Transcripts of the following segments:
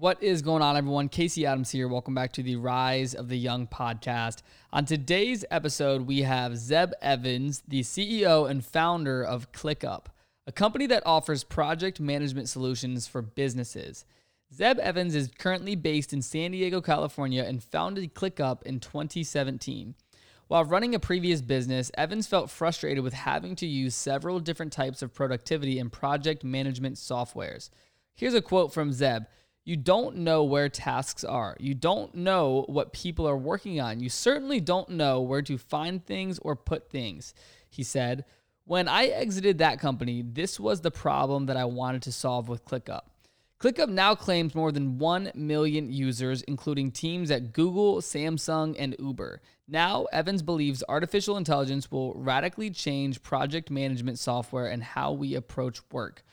What is going on, everyone? Casey Adams here. Welcome back to the Rise of the Young podcast. On today's episode, we have Zeb Evans, the CEO and founder of ClickUp, a company that offers project management solutions for businesses. Zeb Evans is currently based in San Diego, California, and founded ClickUp in 2017. While running a previous business, Evans felt frustrated with having to use several different types of productivity and project management softwares. Here's a quote from Zeb you don't know where tasks are. You don't know what people are working on. You certainly don't know where to find things or put things. He said, When I exited that company, this was the problem that I wanted to solve with ClickUp. ClickUp now claims more than 1 million users, including teams at Google, Samsung, and Uber. Now, Evans believes artificial intelligence will radically change project management software and how we approach work.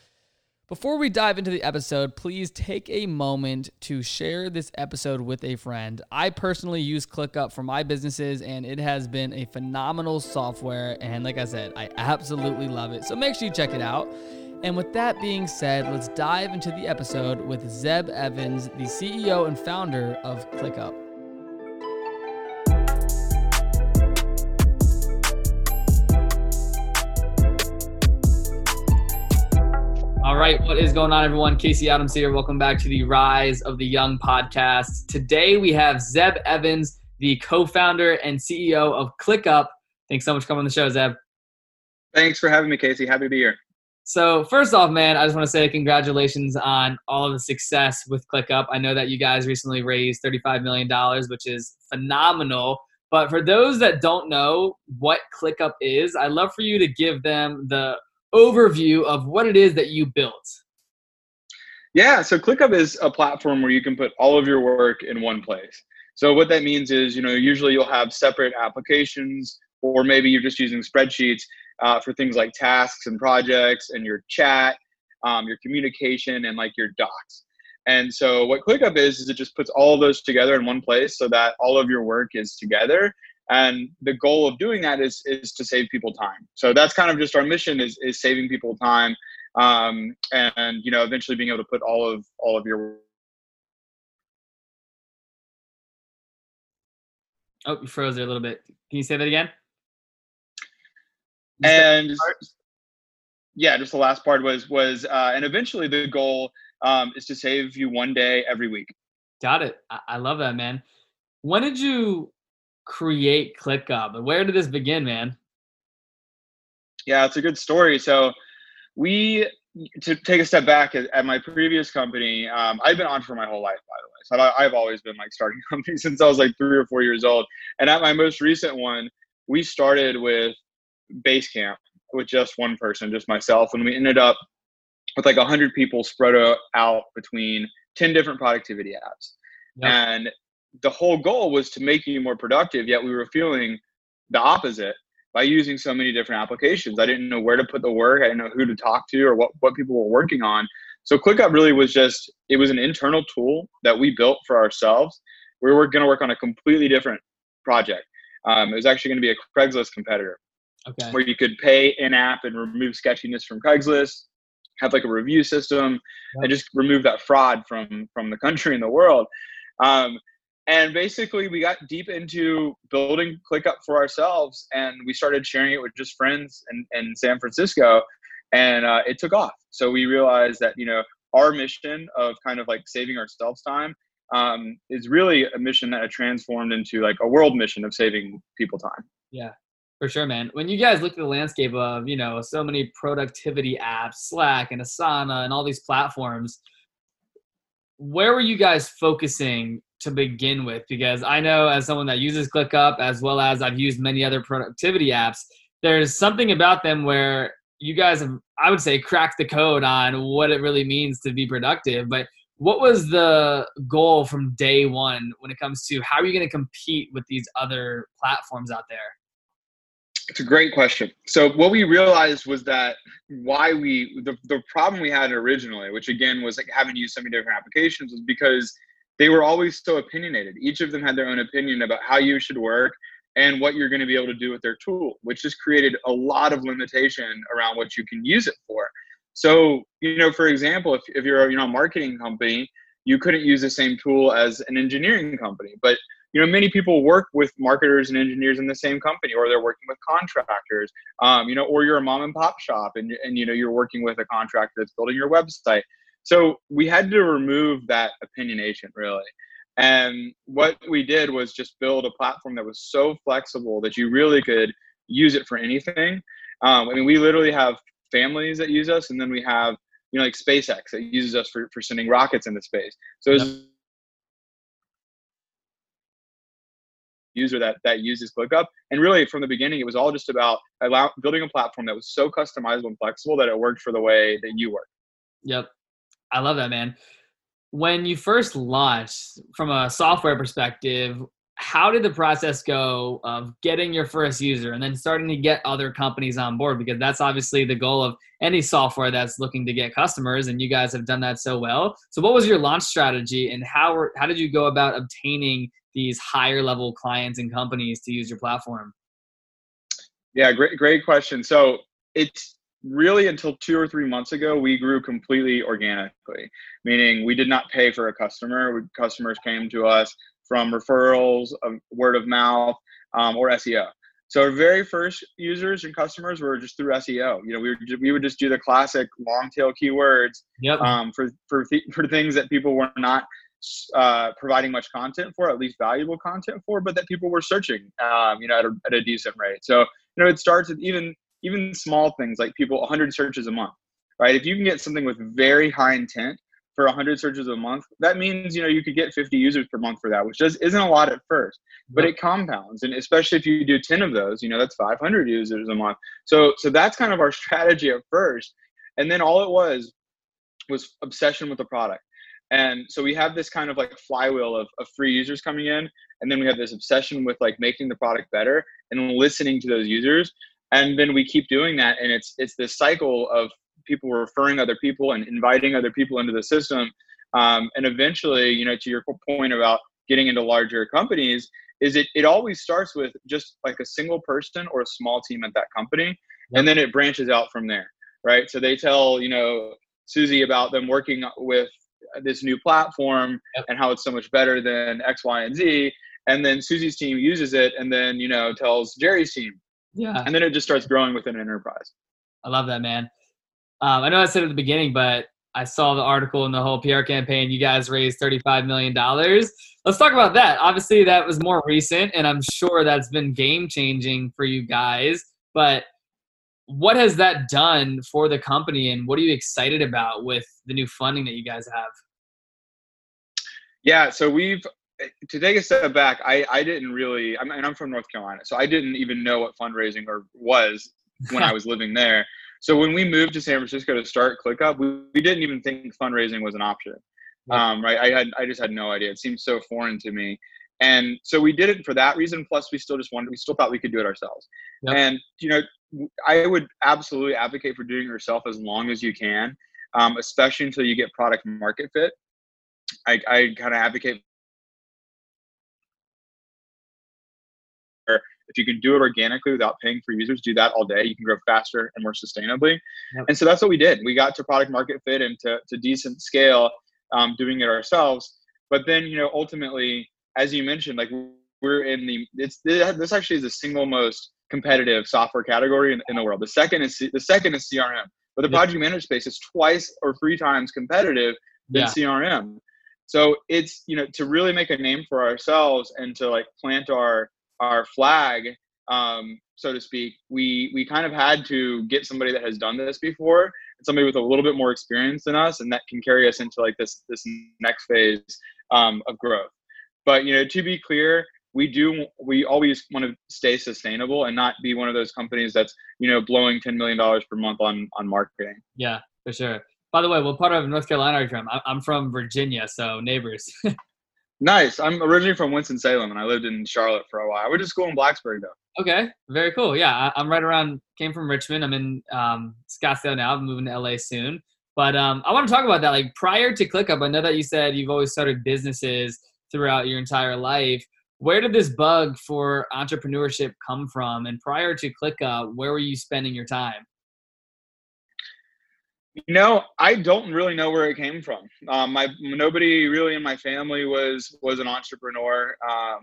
Before we dive into the episode, please take a moment to share this episode with a friend. I personally use ClickUp for my businesses, and it has been a phenomenal software. And like I said, I absolutely love it. So make sure you check it out. And with that being said, let's dive into the episode with Zeb Evans, the CEO and founder of ClickUp. Right, what is going on, everyone? Casey Adams here. Welcome back to the Rise of the Young podcast. Today we have Zeb Evans, the co-founder and CEO of ClickUp. Thanks so much for coming on the show, Zeb. Thanks for having me, Casey. Happy to be here. So first off, man, I just want to say congratulations on all of the success with ClickUp. I know that you guys recently raised $35 million, which is phenomenal. But for those that don't know what ClickUp is, I'd love for you to give them the overview of what it is that you built. Yeah, so ClickUp is a platform where you can put all of your work in one place. So what that means is, you know, usually you'll have separate applications, or maybe you're just using spreadsheets uh, for things like tasks and projects, and your chat, um, your communication, and like your docs. And so what ClickUp is is it just puts all those together in one place so that all of your work is together and the goal of doing that is is to save people time. So that's kind of just our mission is is saving people time um, and you know eventually being able to put all of all of your oh you froze there a little bit. Can you say that again? And yeah just the last part was was uh, and eventually the goal um, is to save you one day every week. Got it. I, I love that man. When did you create ClickUp? Where did this begin, man? Yeah, it's a good story. So we to take a step back at, at my previous company, um, I've been on for my whole life, by the way. So I, I've always been like starting companies since I was like three or four years old. And at my most recent one, we started with Basecamp with just one person, just myself, and we ended up with like a hundred people spread out between ten different productivity apps. Yep. And the whole goal was to make you more productive yet we were feeling the opposite by using so many different applications. I didn't know where to put the work i didn't know who to talk to or what, what people were working on. So clickup really was just it was an internal tool that we built for ourselves. We were going to work on a completely different project. Um, it was actually going to be a craigslist competitor okay. where you could pay in app and remove sketchiness from craigslist have like a review system yep. and just remove that fraud from from the country and the world. Um, and basically we got deep into building ClickUp for ourselves and we started sharing it with just friends in, in San Francisco and uh, it took off. So we realized that, you know, our mission of kind of like saving ourselves time um, is really a mission that transformed into like a world mission of saving people time. Yeah, for sure, man. When you guys look at the landscape of, you know, so many productivity apps, Slack and Asana and all these platforms, where were you guys focusing to begin with because I know as someone that uses ClickUp as well as I've used many other productivity apps, there's something about them where you guys have, I would say, cracked the code on what it really means to be productive. But what was the goal from day one when it comes to how are you going to compete with these other platforms out there? It's a great question. So what we realized was that why we the, the problem we had originally, which again was like having used so many different applications, was because they were always so opinionated. Each of them had their own opinion about how you should work and what you're going to be able to do with their tool, which just created a lot of limitation around what you can use it for. So, you know, for example, if, if you're you know a marketing company, you couldn't use the same tool as an engineering company. But you know, many people work with marketers and engineers in the same company, or they're working with contractors. Um, you know, or you're a mom and pop shop, and and you know you're working with a contractor that's building your website. So we had to remove that opinionation really. And what we did was just build a platform that was so flexible that you really could use it for anything. Um, I mean, we literally have families that use us, and then we have you know like SpaceX that uses us for, for sending rockets into space. So yep. user that that uses ClickUp, and really from the beginning, it was all just about allow, building a platform that was so customizable and flexible that it worked for the way that you work. Yep, I love that, man. When you first launched, from a software perspective, how did the process go of getting your first user and then starting to get other companies on board? Because that's obviously the goal of any software that's looking to get customers and you guys have done that so well. So what was your launch strategy and how were, how did you go about obtaining these higher level clients and companies to use your platform? Yeah great great question. So it's really until two or three months ago we grew completely organically meaning we did not pay for a customer customers came to us from referrals, um, word of mouth, um, or SEO. So our very first users and customers were just through SEO. You know, we would we would just do the classic long tail keywords yep. um, for for th- for things that people were not uh, providing much content for, at least valuable content for, but that people were searching, um, you know, at a, at a decent rate. So you know, it starts with even even small things like people 100 searches a month, right? If you can get something with very high intent for 100 searches a month, that means you know you could get 50 users per month for that, which just isn't a lot at first, but it compounds, and especially if you do 10 of those, you know that's 500 users a month. So so that's kind of our strategy at first, and then all it was was obsession with the product. And so we have this kind of like flywheel of, of free users coming in, and then we have this obsession with like making the product better and listening to those users, and then we keep doing that, and it's it's this cycle of people referring other people and inviting other people into the system. Um, and eventually, you know, to your point about getting into larger companies, is it, it always starts with just like a single person or a small team at that company. And then it branches out from there, right? So they tell, you know, Susie about them working with this new platform yep. and how it's so much better than X, Y, and Z. And then Susie's team uses it and then, you know, tells Jerry's team. Yeah. And then it just starts growing within an enterprise. I love that, man. Um, I know I said at the beginning, but I saw the article in the whole PR campaign. You guys raised $35 million. Let's talk about that. Obviously, that was more recent, and I'm sure that's been game changing for you guys. But what has that done for the company, and what are you excited about with the new funding that you guys have? Yeah, so we've to take a step back. I I didn't really. I mean, I'm from North Carolina, so I didn't even know what fundraising or was when I was living there. So when we moved to San Francisco to start ClickUp, we, we didn't even think fundraising was an option. Um, right? I had I just had no idea. It seemed so foreign to me. And so we did it for that reason. Plus, we still just wanted, we still thought we could do it ourselves. Yep. And, you know, I would absolutely advocate for doing it yourself as long as you can, um, especially until you get product market fit. I, I kind of advocate If you can do it organically without paying for users, do that all day. You can grow faster and more sustainably. Yep. And so that's what we did. We got to product market fit and to, to decent scale um, doing it ourselves. But then, you know, ultimately, as you mentioned, like we're in the, it's, this actually is the single most competitive software category in, in the world. The second is, the second is CRM. But the project manager space is twice or three times competitive than yeah. CRM. So it's you know to really make a name for ourselves and to like plant our our flag, um, so to speak, we we kind of had to get somebody that has done this before, somebody with a little bit more experience than us, and that can carry us into like this this next phase um, of growth. But you know, to be clear, we do we always want to stay sustainable and not be one of those companies that's you know blowing ten million dollars per month on on marketing. Yeah, for sure. By the way, what part of North Carolina are you? I'm from Virginia, so neighbors. Nice. I'm originally from Winston Salem, and I lived in Charlotte for a while. I went to school in Blacksburg, though. Okay, very cool. Yeah, I, am right around. Came from Richmond. I'm in um, Scottsdale now. I'm moving to LA soon. But um, I want to talk about that. Like prior to ClickUp, I know that you said you've always started businesses throughout your entire life. Where did this bug for entrepreneurship come from? And prior to ClickUp, where were you spending your time? You know, I don't really know where it came from. Um, my nobody really in my family was was an entrepreneur, um,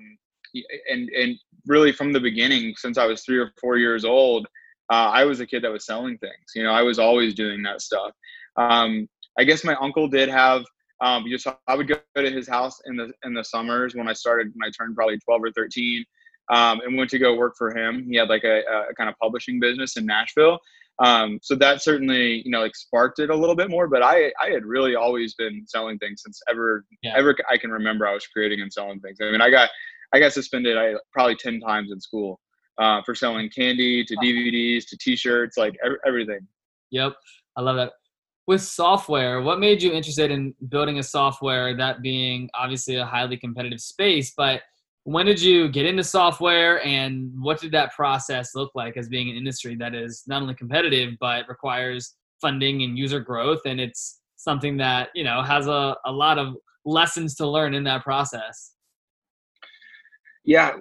and and really from the beginning, since I was three or four years old, uh, I was a kid that was selling things. You know, I was always doing that stuff. Um, I guess my uncle did have um, just I would go to his house in the in the summers when I started when I turned probably 12 or 13, um, and went to go work for him. He had like a, a kind of publishing business in Nashville, um, so that certainly you know like sparked it a little bit more. But I I had really always been selling things since ever yeah. ever I can remember. I was creating and selling things. I mean, I got I got suspended I probably 10 times in school uh, for selling candy to DVDs to T-shirts, like everything. Yep, I love that with software, what made you interested in building a software, that being obviously a highly competitive space, but when did you get into software and what did that process look like as being an industry that is not only competitive but requires funding and user growth? And it's something that you know has a, a lot of lessons to learn in that process. Yeah.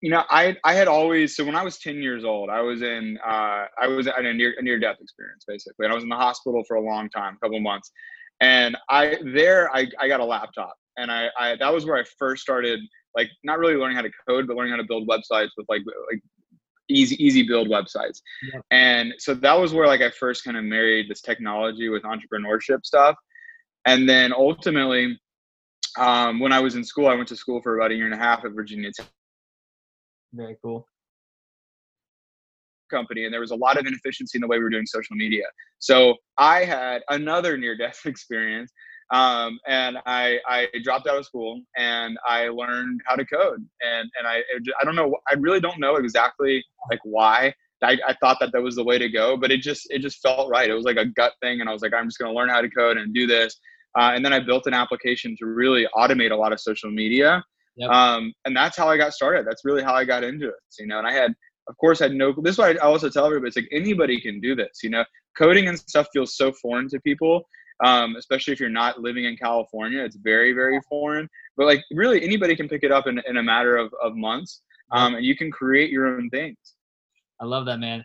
You know, I I had always so when I was ten years old, I was in uh, I was in a near a near death experience basically, and I was in the hospital for a long time, a couple of months, and I there I, I got a laptop, and I, I that was where I first started like not really learning how to code, but learning how to build websites with like like easy easy build websites, yeah. and so that was where like I first kind of married this technology with entrepreneurship stuff, and then ultimately. Um, when I was in school, I went to school for about a year and a half at Virginia Tech very cool. Company, and there was a lot of inefficiency in the way we were doing social media. So I had another near death experience. Um, and I, I dropped out of school and I learned how to code. And, and I, I don't know, I really don't know exactly like why I, I, thought that that was the way to go, but it just it just felt right. It was like a gut thing, and I was like, I'm just going to learn how to code and do this. Uh, and then I built an application to really automate a lot of social media Yep. Um, and that's how I got started. That's really how I got into it. You know, and I had, of course, I had no. This is why I also tell everybody, it's like anybody can do this. You know, coding and stuff feels so foreign to people, um, especially if you're not living in California. It's very, very foreign. But like, really, anybody can pick it up in, in a matter of, of months, um, and you can create your own things. I love that, man.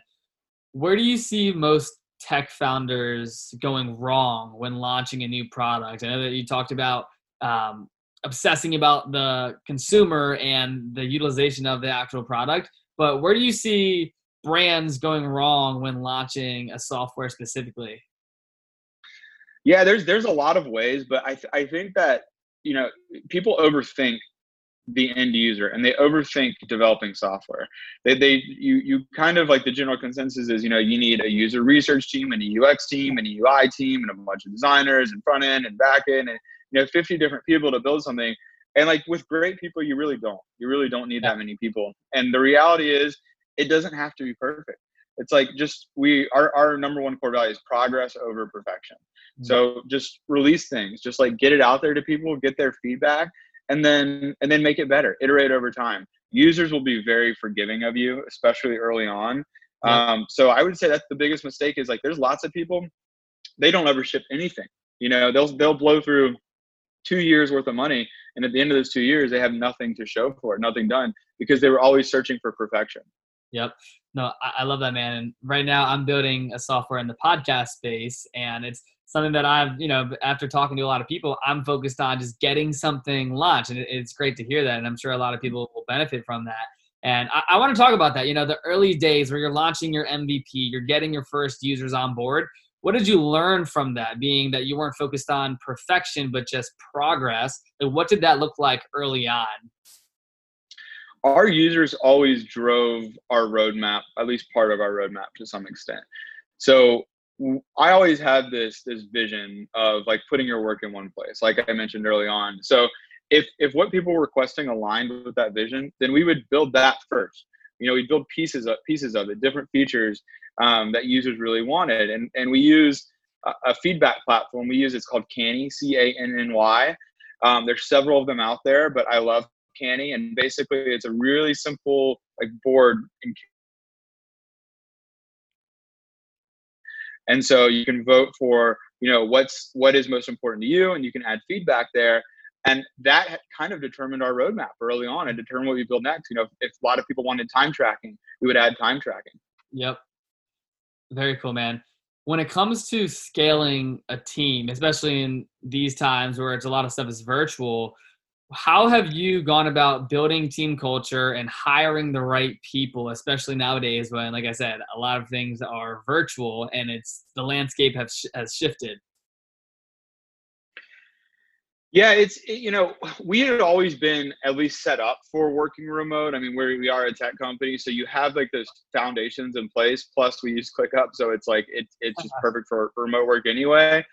Where do you see most tech founders going wrong when launching a new product? I know that you talked about um, obsessing about the consumer and the utilization of the actual product. But where do you see brands going wrong when launching a software specifically? Yeah, there's there's a lot of ways, but I th- I think that you know people overthink the end user and they overthink developing software. They they you you kind of like the general consensus is you know you need a user research team and a UX team and a UI team and a bunch of designers and front end and back end and you know 50 different people to build something. And like with great people you really don't. You really don't need that many people. And the reality is it doesn't have to be perfect it's like just we our, our number one core value is progress over perfection. Mm-hmm. so just release things just like get it out there to people get their feedback and then and then make it better iterate over time. Users will be very forgiving of you especially early on. Um, so i would say that's the biggest mistake is like there's lots of people they don't ever ship anything you know? They'll they'll blow through two years worth of money and at the end of those two years they have nothing to show for it nothing done because they were always searching for perfection yep. No i love that man and right now i'm building a software in the podcast space and it's something that i've you know after talking to a lot of people i'm focused on just getting something launched and it's great to hear that and i'm sure a lot of mm-hmm. people will benefit from that. And I, I want to talk about that you know the early days where you're launching your mvp you're getting your first users on board. What did you learn from that being that you weren't focused on perfection but just progress and what did that look like early on our users always drove our roadmap at least part of our roadmap to some extent so i always had this this vision of like putting your work in one place like i mentioned early on so if if what people were requesting aligned with that vision then we would build that first you know we build pieces of pieces of it different features um, that users really wanted. And, and we use a, a, feedback platform. We use it's called Canny, C A N N Y. Um, there's several of them out there, but I love Canny. And basically, it's a really simple like board. And so you can vote for you know what's what is most important to you, and you can add feedback there. And that kind of determined our roadmap early on and determined what we build next. You know, if, if a lot of people wanted time tracking, we would add time tracking. Yep. Very cool, man. when it comes to scaling a team, especially in these times where it's a lot of stuff is virtual, how have you gone about building team culture and hiring the right people especially nowadays when like i said a lot of things are virtual and it's the landscape has, has shifted? Yeah it's you know we had always been at least set up for working remote. I mean we we are a tech company so you have like those foundations in place plus we use clickup so it's like it, it's just uh-huh. perfect for, for remote work anyway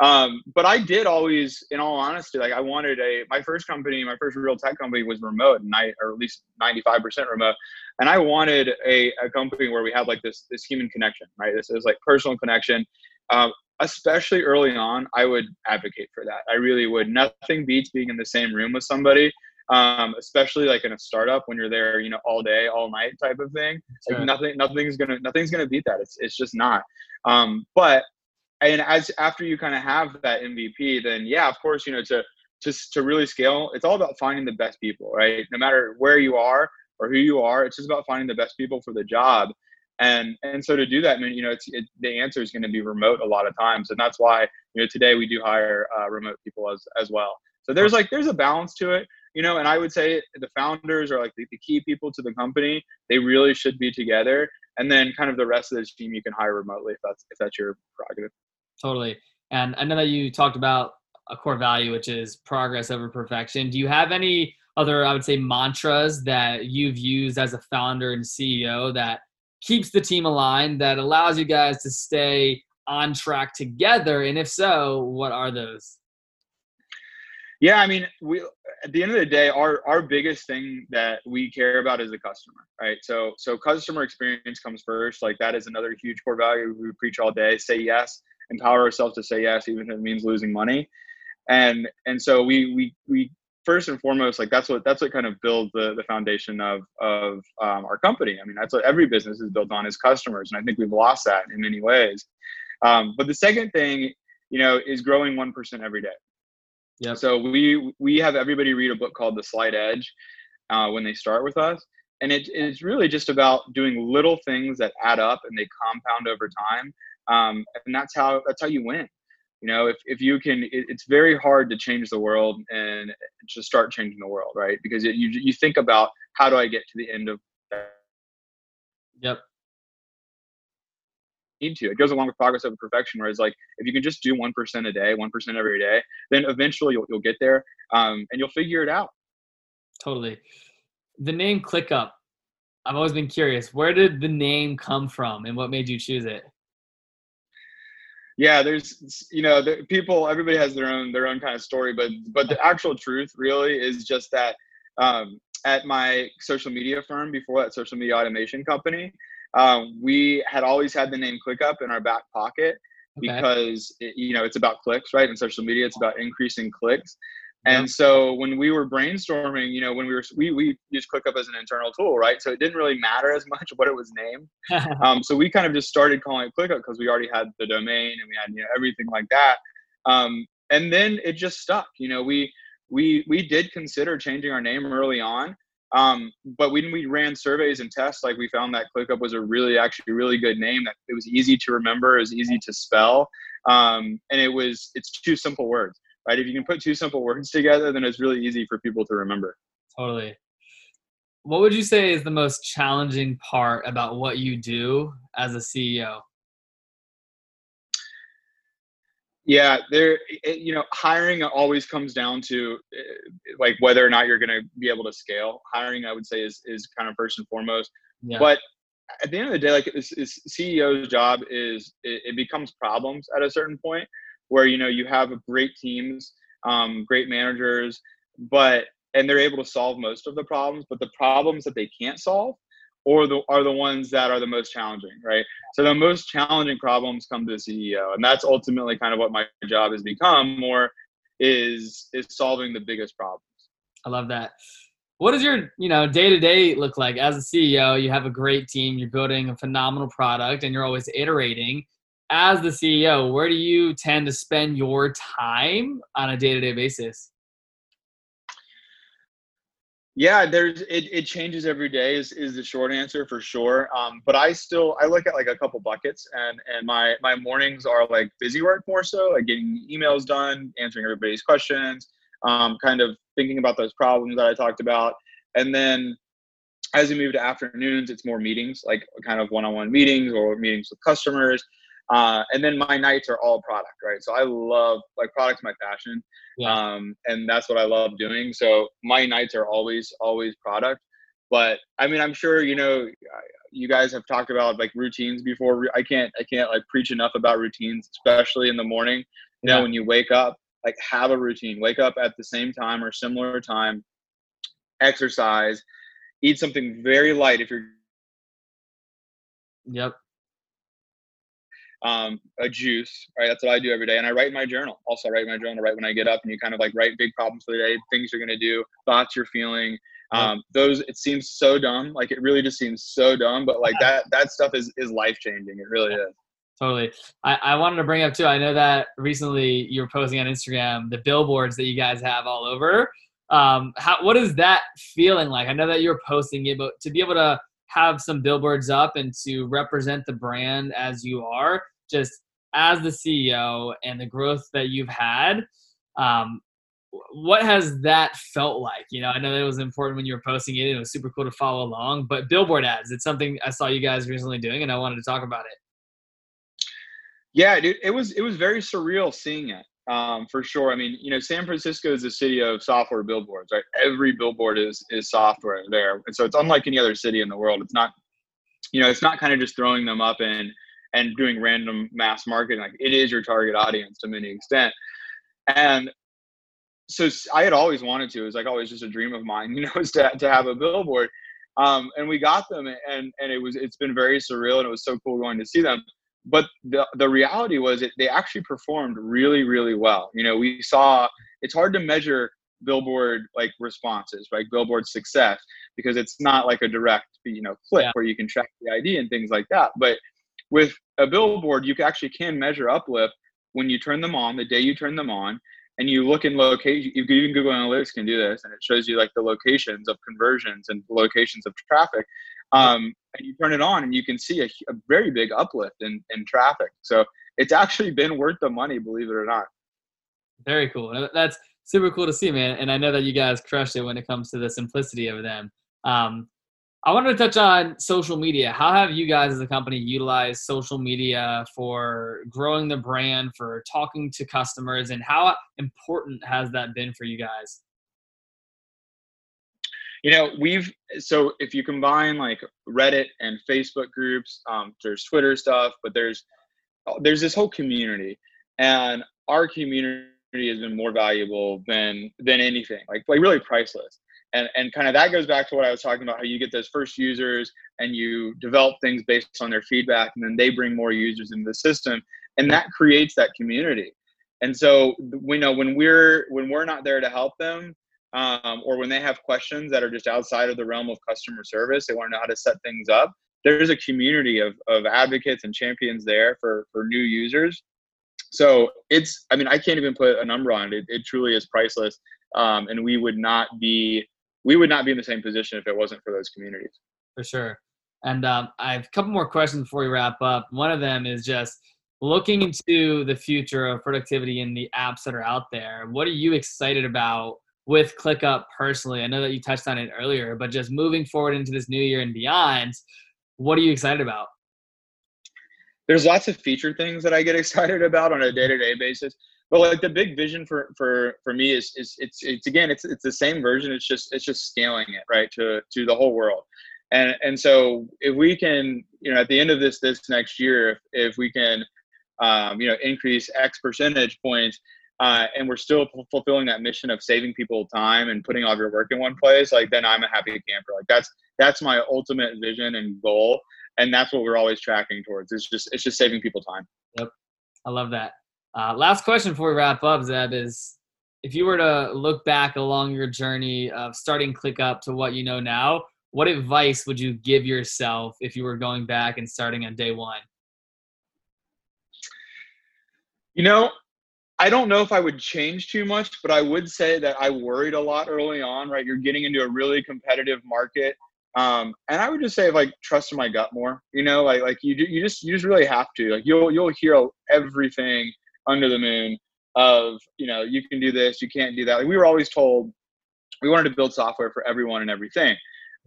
um, but I did always, in all honesty, like I wanted a my first company, my first real tech company was remote, and I or at least ninety five percent remote, and I wanted a, a company where we had like this this human connection, right? This is like personal connection. Um, especially early on, I would advocate for that. I really would. Nothing beats being in the same room with somebody, um, especially like in a startup when you're there, you know, all day, all night type of thing. Like nothing, nothing's gonna, nothing's gonna beat that. It's, it's just not. Um, but and as after you kind of have that MVP, then yeah, of course, you know, to to to really scale, it's all about finding the best people, right? No matter where you are or who you are, it's just about finding the best people for the job. And and so to do that, I mean, you know, it's it, the answer is going to be remote a lot of times, and that's why you know today we do hire uh, remote people as as well. So there's like there's a balance to it, you know, and I would say the founders are like the, the key people to the company. They really should be together, and then kind of the rest of the team you can hire remotely if that's if that's your prerogative. Totally. And I know that you talked about a core value, which is progress over perfection. Do you have any other, I would say, mantras that you've used as a founder and CEO that keeps the team aligned, that allows you guys to stay on track together? And if so, what are those? Yeah, I mean, we at the end of the day, our our biggest thing that we care about is the customer, right? So so customer experience comes first. Like that is another huge core value we preach all day. Say yes empower ourselves to say yes, even if it means losing money. And and so we we we first and foremost like that's what that's what kind of builds the the foundation of of um, our company. I mean that's what every business is built on is customers, and I think we've lost that in many ways. Um, but the second thing, you know, is growing one percent every day. Yeah. So we we have everybody read a book called The Slight Edge uh, when they start with us, and it, it's really just about doing little things that add up and they compound over time um, and that's how that's how you win. You know if, if you can it, it's very hard to change the world and just start changing the world right? Because it, you, you think about how do i get to the end of that yep. Need to. It goes along with progress over perfection where it's like if you can just do 1% a day 1% every day then eventually you'll, you'll get there um, and you'll figure it out. Totally. The name clickup i've always been curious where did the name come from and what made you choose it yeah there's you know the, people everybody has their own their own kind of story but but the actual truth really is just that um, at my social media firm before that social media automation company um, we had always had the name clickup in our back pocket okay. because it, you know it's about clicks right in social media it's about increasing clicks and so when we were brainstorming, you know, when we were we we used ClickUp as an internal tool, right? So it didn't really matter as much what it was named. um, so we kind of just started calling it ClickUp because we already had the domain and we had you know everything like that. Um, and then it just stuck. You know, we we we did consider changing our name early on. Um, but when we ran surveys and tests, like we found that ClickUp was a really, actually, really good name. That it was easy to remember, it was easy to spell, um, and it was it's two simple words right? If you can put two simple words together, then it's really easy for people to remember. Totally. What would you say is the most challenging part about what you do as a CEO? Yeah, there. You know, hiring always comes down to eh, like whether or not you're going to be able to scale. Hiring, I would say, is is kind of first and foremost. Yeah. But at the end of the day, like this, this CEO's job is it, it becomes problems at a certain point where you know you have great teams, um, great managers, but and they're able to solve most of the problems. But the problems that they can't solve, or the are the ones that are the most challenging, right? So the most challenging problems come to the CEO, and that's ultimately kind of what my job has become more is is solving the biggest problems. I love that. What does your you know day to day look like as a CEO? You have a great team, you're building a phenomenal product, and you're always iterating as the CEO, where do you tend to spend your time on a day to day basis? Yeah, there's it, it changes every day is, is the short answer for sure. Um, but I still I look at like a couple buckets and and my my mornings are like busy work more so, like getting emails done, answering everybody's questions, um, kind of thinking about those problems that I talked about. And then as we move to afternoons, it's more meetings, like kind of one-on-one meetings or meetings with customers. Uh, and then my nights are all product, right? So I love like product's my passion, yeah. um, and that's what I love doing. So my nights are always always product. But I mean, I'm sure you know you guys have talked about like routines before. I can't I can't like preach enough about routines, especially in the morning. You yeah. know, when you wake up, like have a routine. Wake up at the same time or similar time. Exercise. Eat something very light if you're. Yep um, a juice, right? That's what I do every day. And I write my journal. Also, I write my journal right when I get up and you kind of like write big problems for the day, things you're going to do, thoughts you're feeling. Um, those, it seems so dumb. Like it really just seems so dumb, but like that, that stuff is, is life changing. It really is. Totally. I, I wanted to bring up too. I know that recently you were posting on Instagram the billboards that you guys have all over. Um, how what is that feeling like? I know that you're posting it, but to be able to have some billboards up and to represent the brand as you are, just as the CEO and the growth that you've had, um, what has that felt like? You know, I know it was important when you were posting it. It was super cool to follow along. But billboard ads, it's something I saw you guys recently doing, and I wanted to talk about it. Yeah, dude, it was it was very surreal seeing it. Um, for sure. I mean, you know, San Francisco is a city of software billboards, right? Every billboard is is software there, and so it's unlike any other city in the world. It's not, you know, it's not kind of just throwing them up and and doing random mass marketing. Like it is your target audience to many extent. And so I had always wanted to. It was like always just a dream of mine, you know, is to to have a billboard. Um, and we got them, and and it was it's been very surreal, and it was so cool going to see them. But the the reality was, it they actually performed really really well. You know, we saw it's hard to measure billboard like responses right billboard success because it's not like a direct you know click yeah. where you can track the id and things like that but with a billboard, you actually can measure uplift when you turn them on, the day you turn them on, and you look in location. Even Google Analytics can do this, and it shows you like the locations of conversions and locations of traffic. Um, and you turn it on, and you can see a, a very big uplift in, in traffic. So it's actually been worth the money, believe it or not. Very cool. That's super cool to see, man. And I know that you guys crushed it when it comes to the simplicity of them. Um, I wanted to touch on social media. How have you guys as a company utilized social media for growing the brand, for talking to customers, and how important has that been for you guys? You know, we've so if you combine like Reddit and Facebook groups, um, there's Twitter stuff, but there's there's this whole community, and our community has been more valuable than than anything, like like really priceless and and kind of that goes back to what I was talking about how you get those first users and you develop things based on their feedback and then they bring more users into the system and that creates that community. And so we know when we're when we're not there to help them um, or when they have questions that are just outside of the realm of customer service they want to know how to set things up there's a community of, of advocates and champions there for for new users. So it's i mean i can't even put a number on it. It, it truly is priceless um, and we would not be we would not be in the same position if it wasn't for those communities. For sure. And um, I have a couple more questions before we wrap up. One of them is just looking into the future of productivity in the apps that are out there. What are you excited about with ClickUp personally? I know that you touched on it earlier, but just moving forward into this new year and beyond, what are you excited about? There's lots of feature things that I get excited about on a day-to-day basis but like the big vision for for for me is is it's it's again it's it's the same version. It's just it's just scaling it right to to the whole world. And and so if we can you know at the end of this this next year if, if we can um, you know increase x percentage points uh, and we're still fulfilling that mission of saving people time and putting all of your work in one place like then i'm a happy camper. Like that's that's my ultimate vision and goal and that's what we're always tracking towards. It's just it's just saving people time. Yep. I love that uh, last question before we wrap up, Zeb, is if you were to look back along your journey of starting ClickUp to what you know now, what advice would you give yourself if you were going back and starting on day one? You know, I don't know if I would change too much, but I would say that I worried a lot early on. Right, you're getting into a really competitive market, um, and I would just say like trust in my gut more. You know, like like you you just you just really have to. Like you'll you'll hear everything under the moon of you know you can do this, you can't do that. Like we were always told we wanted to build software for everyone and everything,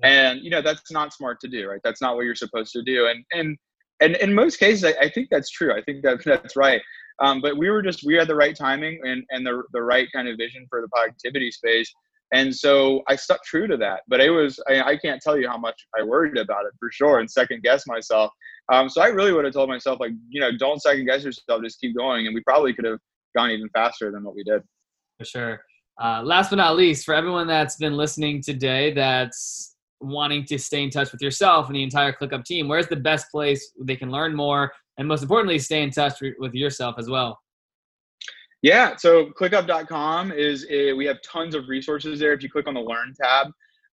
and you know that's not smart to do. Right, that's not what you're supposed to do. And and and in most cases, I, I think that's true. I think that that's right. Um, but we were just we had the right timing and and the the right kind of vision for the productivity space. And so I stuck true to that. But it was I, I can't tell you how much I worried about it for sure and second guess myself. Um, so I really would have told myself like you know don't second guess yourself, just keep going. And we probably could have gone even faster than what we did. For sure. Uh, last but not least, for everyone that's been listening today, that's wanting to stay in touch with yourself and the entire ClickUp team, where's the best place they can learn more and most importantly, stay in touch with yourself as well? Yeah, so clickup.com is a, we have tons of resources there. If you click on the Learn tab,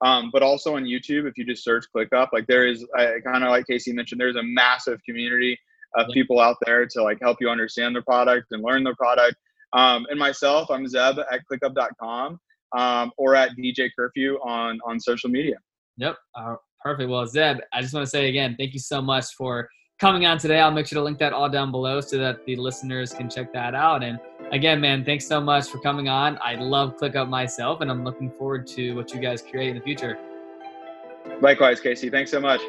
um, but also on YouTube, if you just search ClickUp, like there is kind of like Casey mentioned, there's a massive community of people out there to like help you understand the product and learn the product. Um, and myself, I'm Zeb at clickup.com um, or at DJ Curfew on on social media. Yep, uh, perfect. Well, Zeb, I just want to say again, thank you so much for coming on today. I'll make sure to link that all down below so that the listeners can check that out. And again, man, thanks so much for coming on. I love ClickUp myself, and I'm looking forward to what you guys create in the future. Likewise, Casey. Thanks so much.